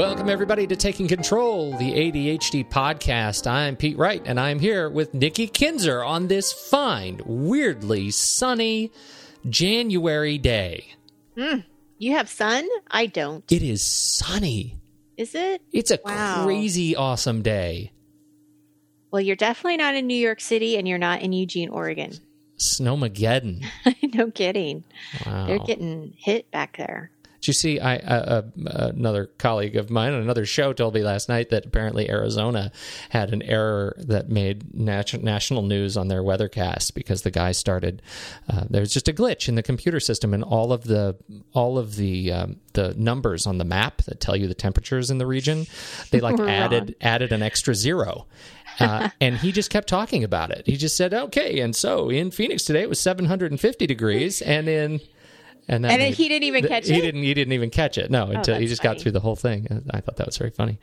Welcome, everybody, to Taking Control, the ADHD podcast. I'm Pete Wright, and I'm here with Nikki Kinzer on this fine, weirdly sunny January day. Mm, you have sun? I don't. It is sunny. Is it? It's a Wow. crazy awesome day. Well, you're definitely not in New York City and you're not in Eugene, Oregon. Snowmageddon. no kidding. Wow. They're getting hit back there. Did you see? I uh, uh, another colleague of mine on another show told me last night that apparently Arizona had an error that made nat- national news on their weathercast because the guy started. Uh, there was just a glitch in the computer system, and all of the all of the um, the numbers on the map that tell you the temperatures in the region, they like Were wrong. added added an extra zero. Uh, and he just kept talking about it. He just said, "Okay, and so in Phoenix today it was 750 degrees, and in." And, And then made- he didn't even th- catch he it? didn't. He didn't even catch it. No, until he just got through the whole thing. I thought that was very funny.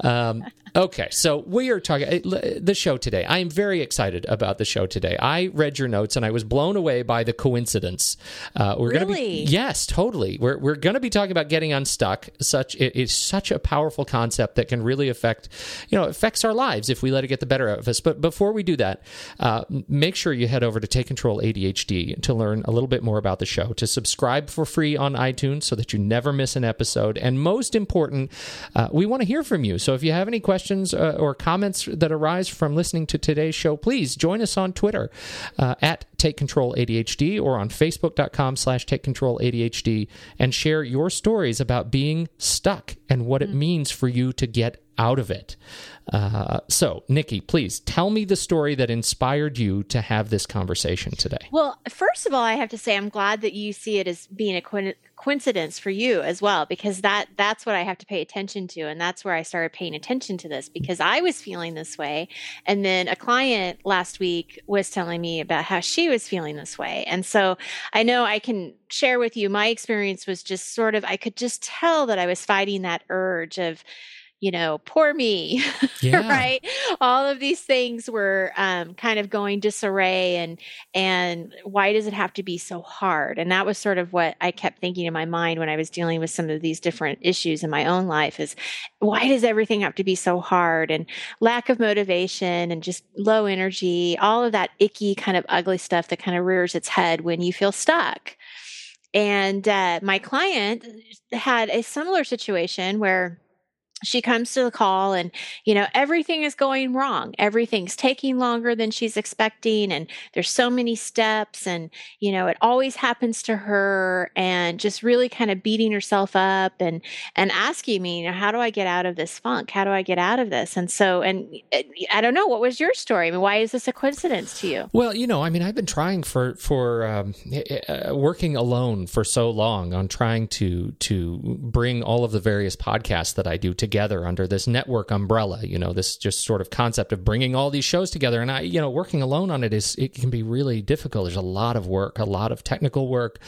Um, okay, so we are talking uh, the show today. I am very excited about the show today. I read your notes and I was blown away by the coincidence. Uh, we're Really? be yes, totally. We're we're going to be talking about getting unstuck. Such it is such a powerful concept that can really affect you know affects our lives if we let it get the better of us. But before we do that, uh, make sure you head over to Take Control ADHD to learn a little bit more about the show. To subscribe for free on iTunes so that you never miss an episode. And most important, uh, we want to hear from you. So if you have any questions uh, or comments that arise from listening to today's show, please join us on Twitter uh, at Take Control ADHD or on Facebook.com slash Take Control ADHD and share your stories about being stuck and what it means for you to get out of it. Uh, so, Nikki, please tell me the story that inspired you to have this conversation today. Well, first of all, I have to say I'm glad that you see it as being a coincidence for you as well because that that's what I have to pay attention to and that's where I started paying attention to this because I was feeling this way and then a client last week was telling me about how she was feeling this way. And so I know I can share with you my experience was just sort of I could just tell that I was fighting that urge of you know, poor me, Yeah. right? All of these things were um, kind of going disarray, and and why does it have to be so hard? And that was sort of what I kept thinking in my mind when I was dealing with some of these different issues in my own life: is why does everything have to be so hard? And lack of motivation, and just low energy, all of that icky kind of ugly stuff that kind of rears its head when you feel stuck. And uh, my client had a similar situation where she comes to the call and you know everything is going wrong. Everything's taking longer than she's expecting and there's so many steps and you know it always happens to her and just really kind of beating herself up and and asking me you know how do i get out of this funk? How do i get out of this? And so and uh, i don't know what was your story? I mean why is this a coincidence to you? Well, you know, I mean, I've been trying for for um, uh, working alone for so long on trying to to bring all of the various podcasts that I do together under this network umbrella. You know, this just sort of concept of bringing all these shows together. And I, you know, working alone on it is it can be really difficult. There's a lot of work, a lot of technical work,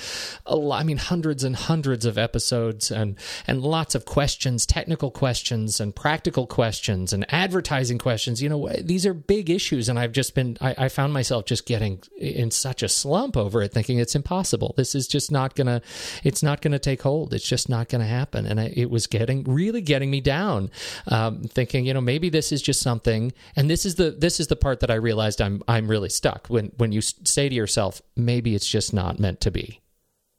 lot, I mean, hundreds and hundreds of episodes, and and lots of questions, technical questions, and practical questions, and advertising questions. You know, these are big issues, and I've just been I, I found myself just getting in such a slump over it, thinking it's impossible. This is just not gonna, it's not gonna take hold. It's just not gonna happen, and I, it was getting really getting me down, um, thinking, you know, maybe this is just something. And this is the this is the part that I realized I'm I'm really stuck when when you say to yourself, maybe it's just not meant to be.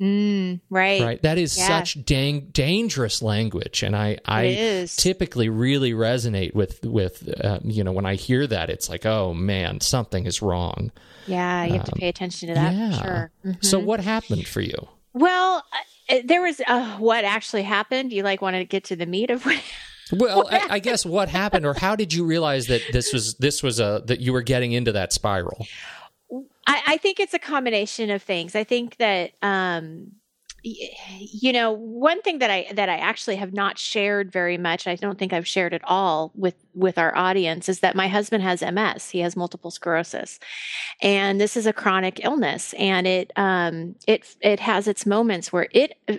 Mm, right. Right. That is yeah. such dang, dangerous language, and I I typically really resonate with with uh, you know when I hear that it's like oh man something is wrong. Yeah, you have to um, pay attention to that. Yeah. sure. Mm-hmm. So what happened for you? Well, there was uh, what actually happened. You like wanted to get to the meat of what. well, I, I, guess what happened, or how did you realize that this was this was a that you were getting into that spiral? I, I think it's a combination of things. I think that um, you know one thing that i that i actually have not shared very much i don't think i've shared at all with with our audience is that my husband has ms he has multiple sclerosis. And this is a chronic illness. And it um it it has its moments where it uh,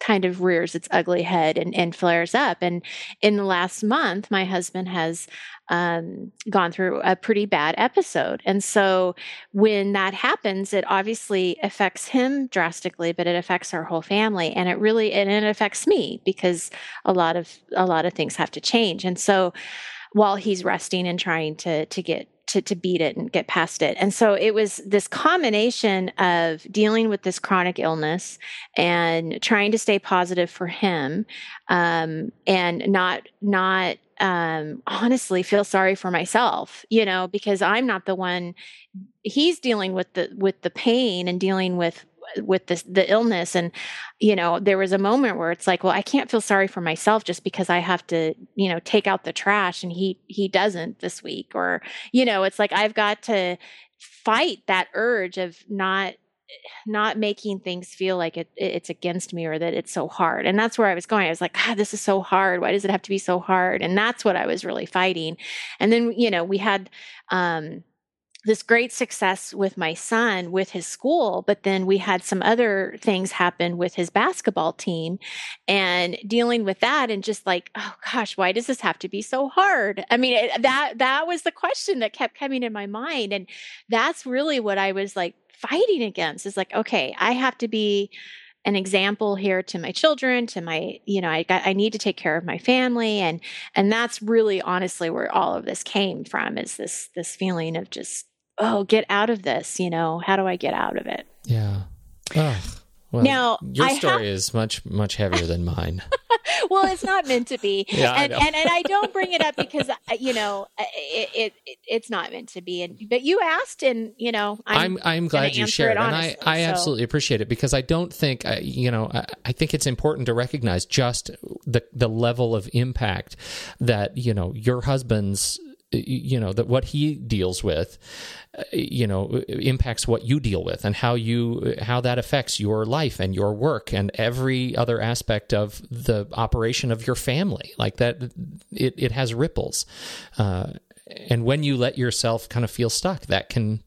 kind of rears its ugly head and, and flares up. And in the last month my husband has um, gone through a pretty bad episode. And so when that happens, it obviously affects him drastically, but it affects our whole family. And it really, and it affects me because a lot of, a lot of things have to change. And so while he's resting and trying to, to get to, to beat it and get past it. And so it was this combination of dealing with this chronic illness and trying to stay positive for him um, and not not um, honestly feel sorry for myself, you know, because I'm not the one. He's dealing with the with the pain and dealing with with this the illness and you know there was a moment where it's like well i can't feel sorry for myself just because i have to you know take out the trash and he he doesn't this week or you know it's like i've got to fight that urge of not not making things feel like it, it's against me or that it's so hard. And that's where I was going. I was like, God, this is so hard. Why does it have to be so hard? And that's what I was really fighting. And then, you know, we had, um, this great success with my son with his school, but then we had some other things happen with his basketball team and dealing with that and just like, oh gosh, why does this have to be so hard? I mean, it, that that was the question that kept coming in my mind and that's really what I was like fighting against is like, okay, I have to be an example here to my children to my you know i got i need to take care of my family and and that's really honestly where all of this came from is this this feeling of just oh get out of this you know how do i get out of it yeah Ugh. Well, now your story is much much heavier than mine. well, it's not meant to be, yeah, and, and and I don't bring it up because uh, you know it, it, it, it's not meant to be. And but you asked, and you know I'm I'm, I'm glad you shared, and I I so. absolutely appreciate it because I don't think uh, you know I, I think it's important to recognize just the the level of impact that you know your husband's you know that what he deals with uh, you know impacts what you deal with and how you how that affects your life and your work and every other aspect of the operation of your family like that it, it has ripples uh, and when you let yourself kind of feel stuck that can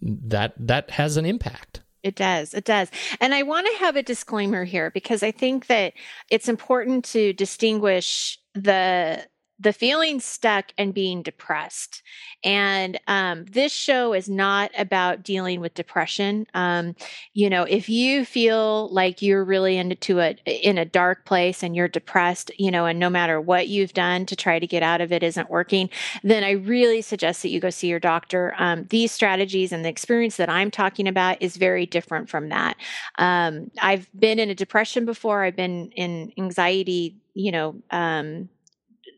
that that has an impact it does. It does. And I want to have a disclaimer here because I think that it's important to distinguish the the feeling stuck and being depressed. And um, this show is not about dealing with depression. Um, you know, if you feel like you're really into a in a dark place and you're depressed, you know, and no matter what you've done to try to get out of it isn't working, then I really suggest that you go see your doctor. Um, these strategies and the experience that I'm talking about is very different from that. Um, I've been in a depression before. I've been in anxiety. You know um,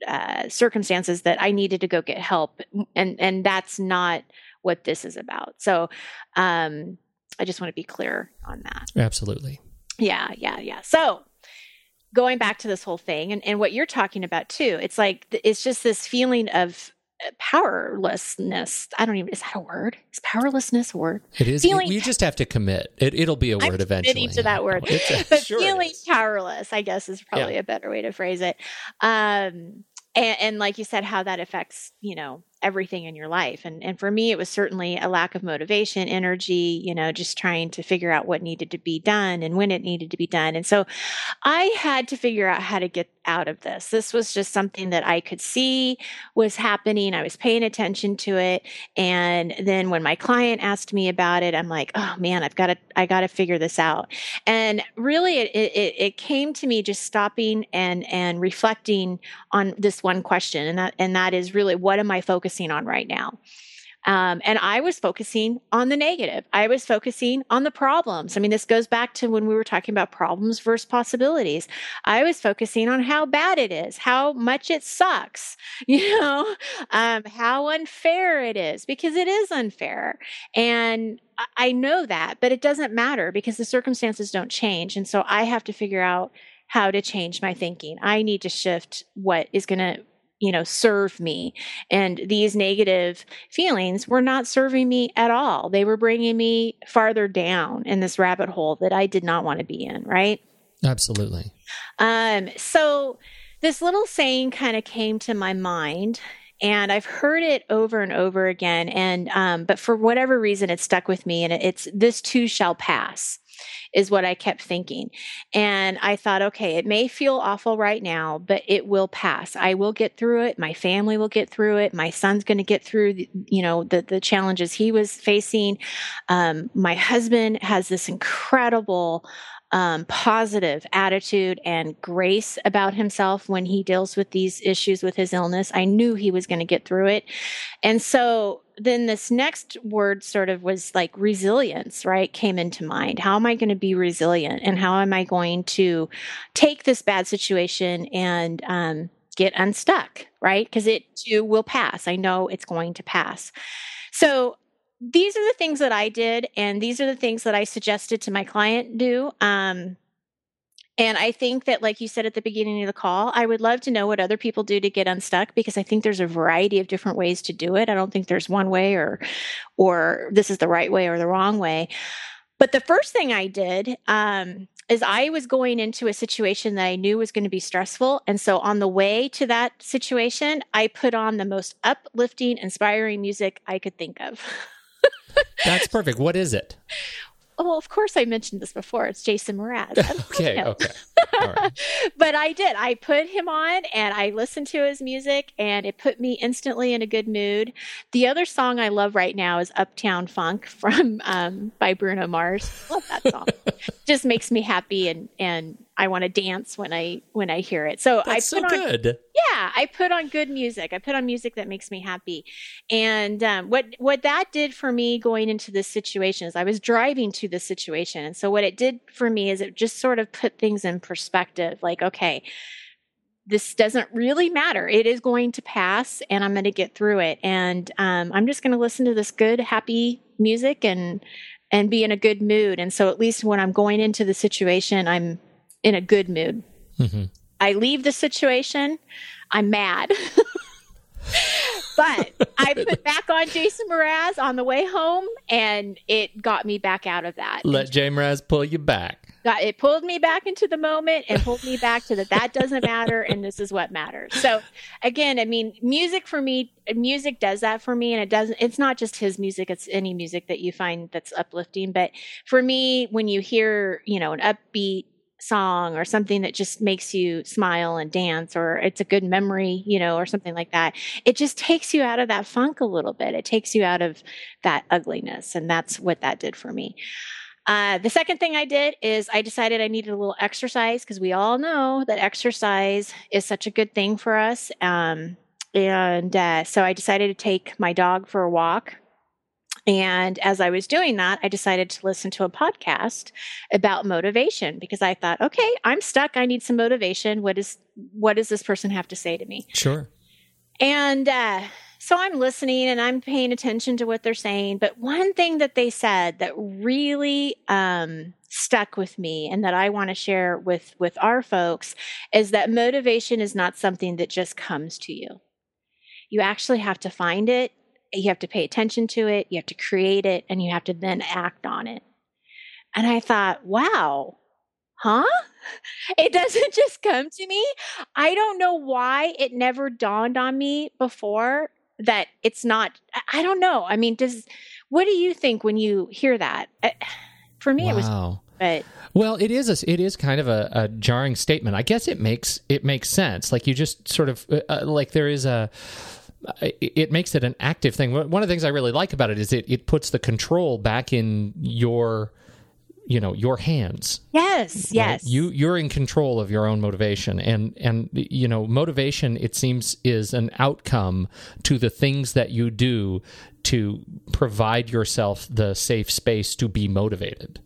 uh, circumstances that I needed to go get help, and and that's not what this is about. So, um, I just want to be clear on that. Absolutely. Yeah, yeah, yeah. So, going back to this whole thing, and and what you're talking about too, it's like it's just this feeling of uh, powerlessness. I don't even is that a word? Is powerlessness a word? It is. Feeling, you just have to commit. It, it'll be a word I'm eventually. to that word, a, but sure feeling powerless, I guess, is probably yeah. a better way to phrase it. Um, and, and like you said how that affects you know everything in your life. And and for me, it was certainly a lack of motivation, energy, you know, just trying to figure out what needed to be done and when it needed to be done. And so I had to figure out how to get out of this. This was just something that I could see was happening. I was paying attention to it. And then when my client asked me about it, I'm like, oh man, I've got to, I got to figure this out. And really it, it, it came to me just stopping and, and reflecting on this one question. And that, and that is really, what am I focusing on right now? Um, and I was focusing on the negative. I was focusing on the problems. I mean, this goes back to when we were talking about problems versus possibilities. I was focusing on how bad it is, how much it sucks, you know, um, how unfair it is, because it is unfair. And I know that, but it doesn't matter because the circumstances don't change. And so I have to figure out how to change my thinking. I need to shift what is going to you know, serve me. And these negative feelings were not serving me at all. They were bringing me farther down in this rabbit hole that I did not want to be in, right? Absolutely. Um, so this little saying kind of came to my mind and I've heard it over and over again. And, um, but for whatever reason, it stuck with me and it's, this too shall pass is what I kept thinking. And I thought, okay, it may feel awful right now, but it will pass. I will get through it. My family will get through it. My son's going to get through, the, you know, the, the challenges he was facing. Um, my husband has this incredible um, positive attitude and grace about himself when he deals with these issues with his illness. I knew he was going to get through it. And so then this next word sort of was like resilience, right? Came into mind. How am I going to be resilient? And how am I going to take this bad situation and, um, get unstuck, right? Because it too will pass. I know it's going to pass. So these are the things that I did, and these are the things that I suggested to my client do. Um, and I think that, like you said at the beginning of the call, I would love to know what other people do to get unstuck because I think there's a variety of different ways to do it. I don't think there's one way or, or this is the right way or the wrong way. But the first thing I did um, is I was going into a situation that I knew was going to be stressful. And so on the way to that situation, I put on the most uplifting, inspiring music I could think of. That's perfect. What is it? well, of course, I mentioned this before. It's Jason Mraz. okay, okay. but I did. I put him on and I listened to his music, and it put me instantly in a good mood. The other song I love right now is "Uptown Funk" from um, by Bruno Mars. Love that song. Just makes me happy and and I want to dance when I when I hear it. So That's I put so on, good. Yeah, I put on good music. I put on music that makes me happy. And um, what what that did for me going into this situation is I was driving to the situation, and so what it did for me is it just sort of put things in perspective. Like, okay, this doesn't really matter. It is going to pass, and I'm going to get through it. And um, I'm just going to listen to this good, happy music and and be in a good mood. And so at least when I'm going into the situation, I'm in a good mood. Mm-hmm. I leave the situation, I'm mad. but I put back on Jason Mraz on the way home, and it got me back out of that. Let Jay Mraz pull you back. Got, it pulled me back into the moment and pulled me back to that that doesn't matter and this is what matters. So again, I mean, music for me, music does that for me, and it doesn't. It's not just his music; it's any music that you find that's uplifting. But for me, when you hear, you know, an upbeat song or something that just makes you smile and dance or it's a good memory, you know, or something like that. It just takes you out of that funk a little bit. It takes you out of that ugliness. And that's what that did for me. Uh, the second thing I did is I decided I needed a little exercise because we all know that exercise is such a good thing for us. Um, and uh, so I decided to take my dog for a walk and as I was doing that, I decided to listen to a podcast about motivation because I thought, okay, I'm stuck. I need some motivation. What is what does this person have to say to me? Sure. And uh, so I'm listening and I'm paying attention to what they're saying. But one thing that they said that really um, stuck with me and that I want to share with with our folks is that motivation is not something that just comes to you. You actually have to find it you have to pay attention to it, you have to create it, and you have to then act on it. And I thought, wow, huh? It doesn't just come to me. I don't know why it never dawned on me before that it's not I don't know. I mean, does what do you think when you hear that? For me wow. it was but well, it is a, it is kind of a, a, jarring statement. I guess it makes it makes sense. Like you just sort of uh, uh like there is a it makes it an active thing. One of the things I really like about it is it, it puts the control back in your you know your hands yes right? yes you you're in control of your own motivation and and you know motivation it seems is an outcome to the things that you do to provide yourself the safe space to be motivated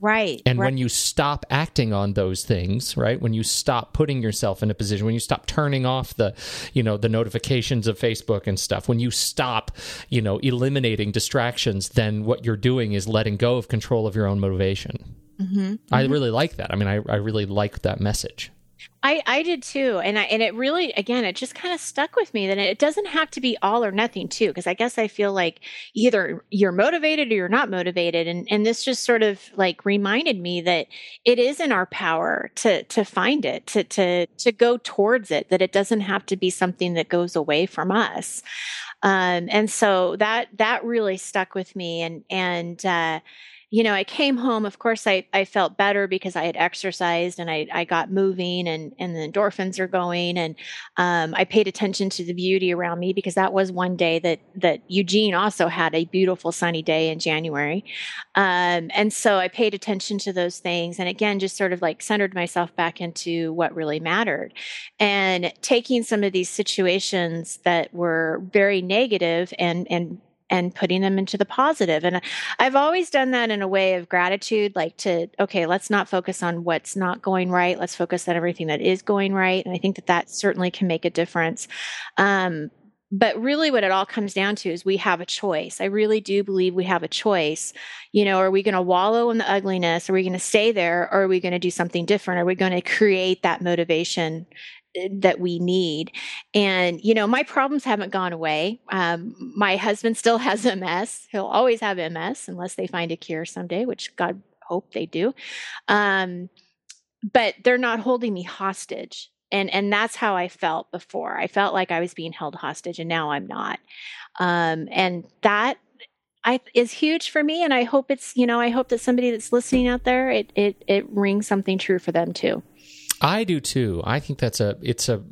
Right. And right. when you stop acting on those things, right? When you stop putting yourself in a position, when you stop turning off the, you know, the notifications of Facebook and stuff, when you stop, you know, eliminating distractions, then what you're doing is letting go of control of your own motivation. Mm-hmm. I mm-hmm. really like that. I mean, I, I really like that message. I, I did too. And I, and it really, again, it just kind of stuck with me that it doesn't have to be all or nothing too. Cause I guess I feel like either you're motivated or you're not motivated. And, and this just sort of like reminded me that it is in our power to, to find it, to, to, to go towards it, that it doesn't have to be something that goes away from us. Um, and so that, that really stuck with me and, and, uh, you know, I came home. Of course, I, I felt better because I had exercised and I, I got moving and, and the endorphins are going. And um, I paid attention to the beauty around me because that was one day that, that Eugene also had a beautiful sunny day in January. Um, and so I paid attention to those things. And again, just sort of like centered myself back into what really mattered. And taking some of these situations that were very negative and, and and putting them into the positive. And I've always done that in a way of gratitude, like to, okay, let's not focus on what's not going right. Let's focus on everything that is going right. And I think that that certainly can make a difference. Um, but really what it all comes down to is we have a choice. I really do believe we have a choice. You know, are we going to wallow in the ugliness? Are we going to stay there? Or are we going to do something different? Are we going to create that motivation that we need. And, you know, my problems haven't gone away. Um, my husband still has MS. He'll always have MS unless they find a cure someday, which God hope they do. Um, but they're not holding me hostage. And, and that's how I felt before. I felt like I was being held hostage and now I'm not. Um, and that I, is huge for me. And I hope it's, you know, I hope that somebody that's listening out there, it, it, it rings something true for them too. I do too. I think that's a it's a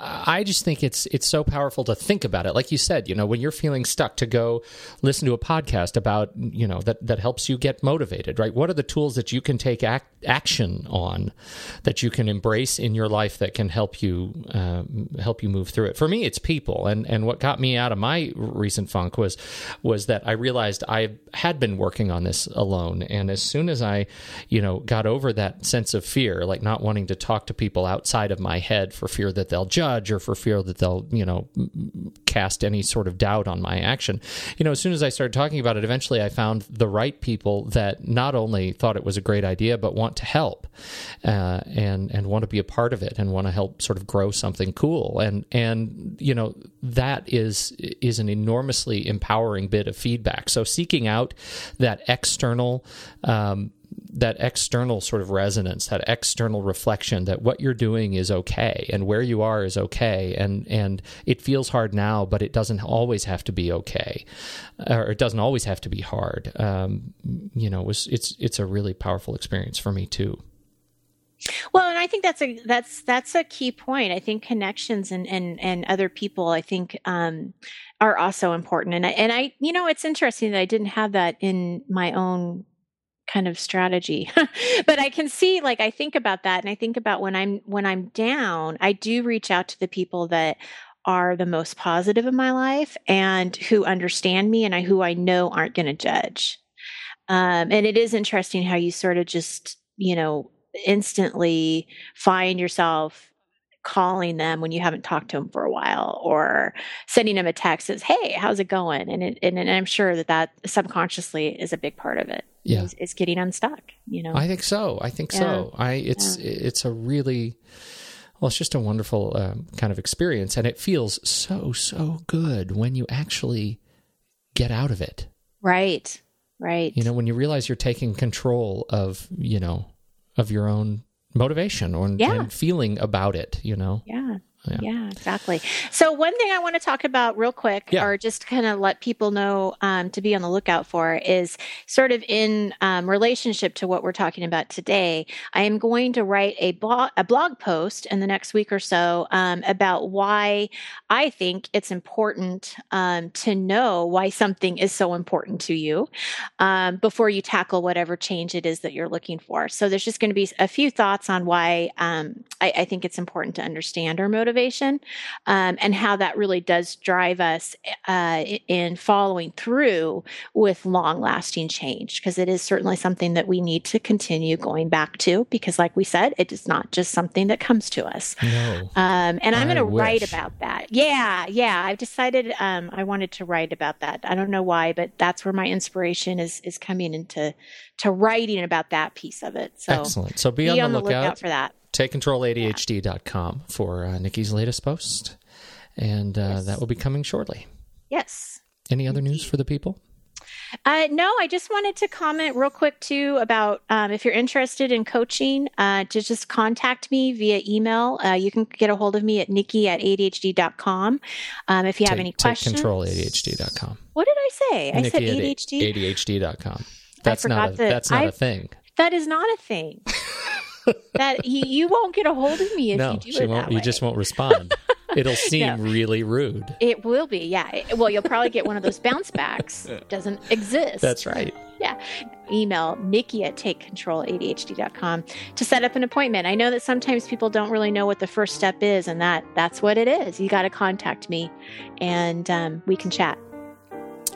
I just think it's it's so powerful to think about it. Like you said, you know, when you're feeling stuck to go listen to a podcast about, you know, that that helps you get motivated, right? What are the tools that you can take act, action on that you can embrace in your life that can help you um, help you move through it? For me, it's people. And and what got me out of my recent funk was was that I realized I had been working on this alone and as soon as I, you know, got over that sense of fear, like not wanting to talk to people outside of my head for fear that they'll judge or for fear that they'll, you know, cast any sort of doubt on my action. You know, as soon as I started talking about it, eventually I found the right people that not only thought it was a great idea, but want to help uh, and and want to be a part of it and want to help sort of grow something cool. And and you know that is is an enormously empowering bit of feedback. So seeking out that external um, that external sort of resonance, that external reflection that what you're doing is okay and where you are is okay, and and it feels hard now, but it doesn't always have to be okay, or it doesn't always have to be hard. Um, you know, it was, it's it's a really powerful experience for me too. Well, and I think that's a that's that's a key point. I think connections and and and other people. I think um, are also important. And I, and I, you know, it's interesting that I didn't have that in my own kind of strategy. But i can see like i think about that and i think about when i'm when i'm down i do reach out to the people that are the most positive in my life and who understand me and I, who i know aren't going to judge. Um, and it is interesting how you sort of just you know instantly find yourself calling them when you haven't talked to them for a while or sending them a text says hey how's it going? And, it, and, and i'm sure that that subconsciously is a big part of it yeah. is, is getting unstuck you know? I think so. I think yeah. so i it's yeah. it's a really well it's just a wonderful um, kind of experience and it feels so so good when you actually get out of it. Right. Right. You know when you realize you're taking control of you know of your own motivation or, yeah. and feeling about it you know yeah Yeah. yeah. exactly. So one thing I want to talk about real quick, yeah. or just kind of let people know um, to be on the lookout for, is sort of in um, relationship to what we're talking about today. I am going to write a blog, a blog post in the next week or so um, about why I think it's important um, to know why something is so important to you um, before you tackle whatever change it is that you're looking for. So there's just going to be a few thoughts on why um, I, I think it's important to understand our motivation motivation um, and how that really does drive us uh, in following through with long lasting change because it is certainly something that we need to continue going back to because like we said it is not just something that comes to us. No, um, and i'm going to write about that. Yeah yeah i've decided um, i wanted to write about that. I don't know why but that's where my inspiration is is coming into to writing about that piece of it. So excellent. So be, be on, the, on the lookout. lookout. for that takecontroladhd.com for uh, Nikki's latest post. And uh, yes. that will be coming shortly. Yes. Any other news for the people? Uh, no, I just wanted to comment real quick too about um, if you're interested in coaching, uh, to just contact me via email. Uh, you can get a hold of me at nikki at adhd.com. Um, if you have any questions. Take control adhd.com. What did I say? I said ADHD. ADHD.com. That's not a, that's not I, a thing. That is not a thing. That you, you, won't get a hold of me if no, you do she it won't, that You just won't respond. It'll seem no. really rude. It will be, yeah. Well, you'll probably get one of those bounce backs. Doesn't exist. That's right. Yeah. Email Nikki at takecontroladhd.com to set up an appointment. I know that sometimes people don't really know what the first step is, and that that's what it is. You got to contact me, and um, we can chat.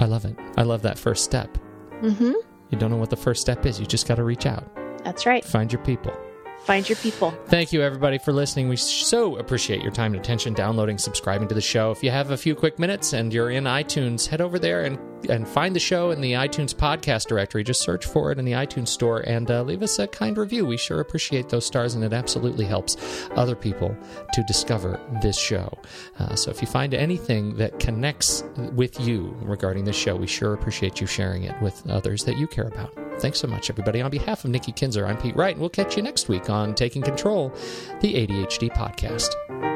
I love it. I love that first step. Mm-hmm. You don't know what the first step is. You just got to reach out. That's right. Find your people. Find your people. Thank you, everybody, for listening. We so appreciate your time and attention, downloading, subscribing to the show. If you have a few quick minutes and you're in iTunes, head over there and, and find the show in the iTunes podcast directory. Just search for it in the iTunes store and uh, leave us a kind review. We sure appreciate those stars, and it absolutely helps other people to discover this show. Uh, so if you find anything that connects with you regarding this show, we sure appreciate you sharing it with others that you care about. Thanks so much, everybody. On behalf of Nikki Kinzer, I'm Pete Wright, and we'll catch you next week on Taking Control, the ADHD podcast.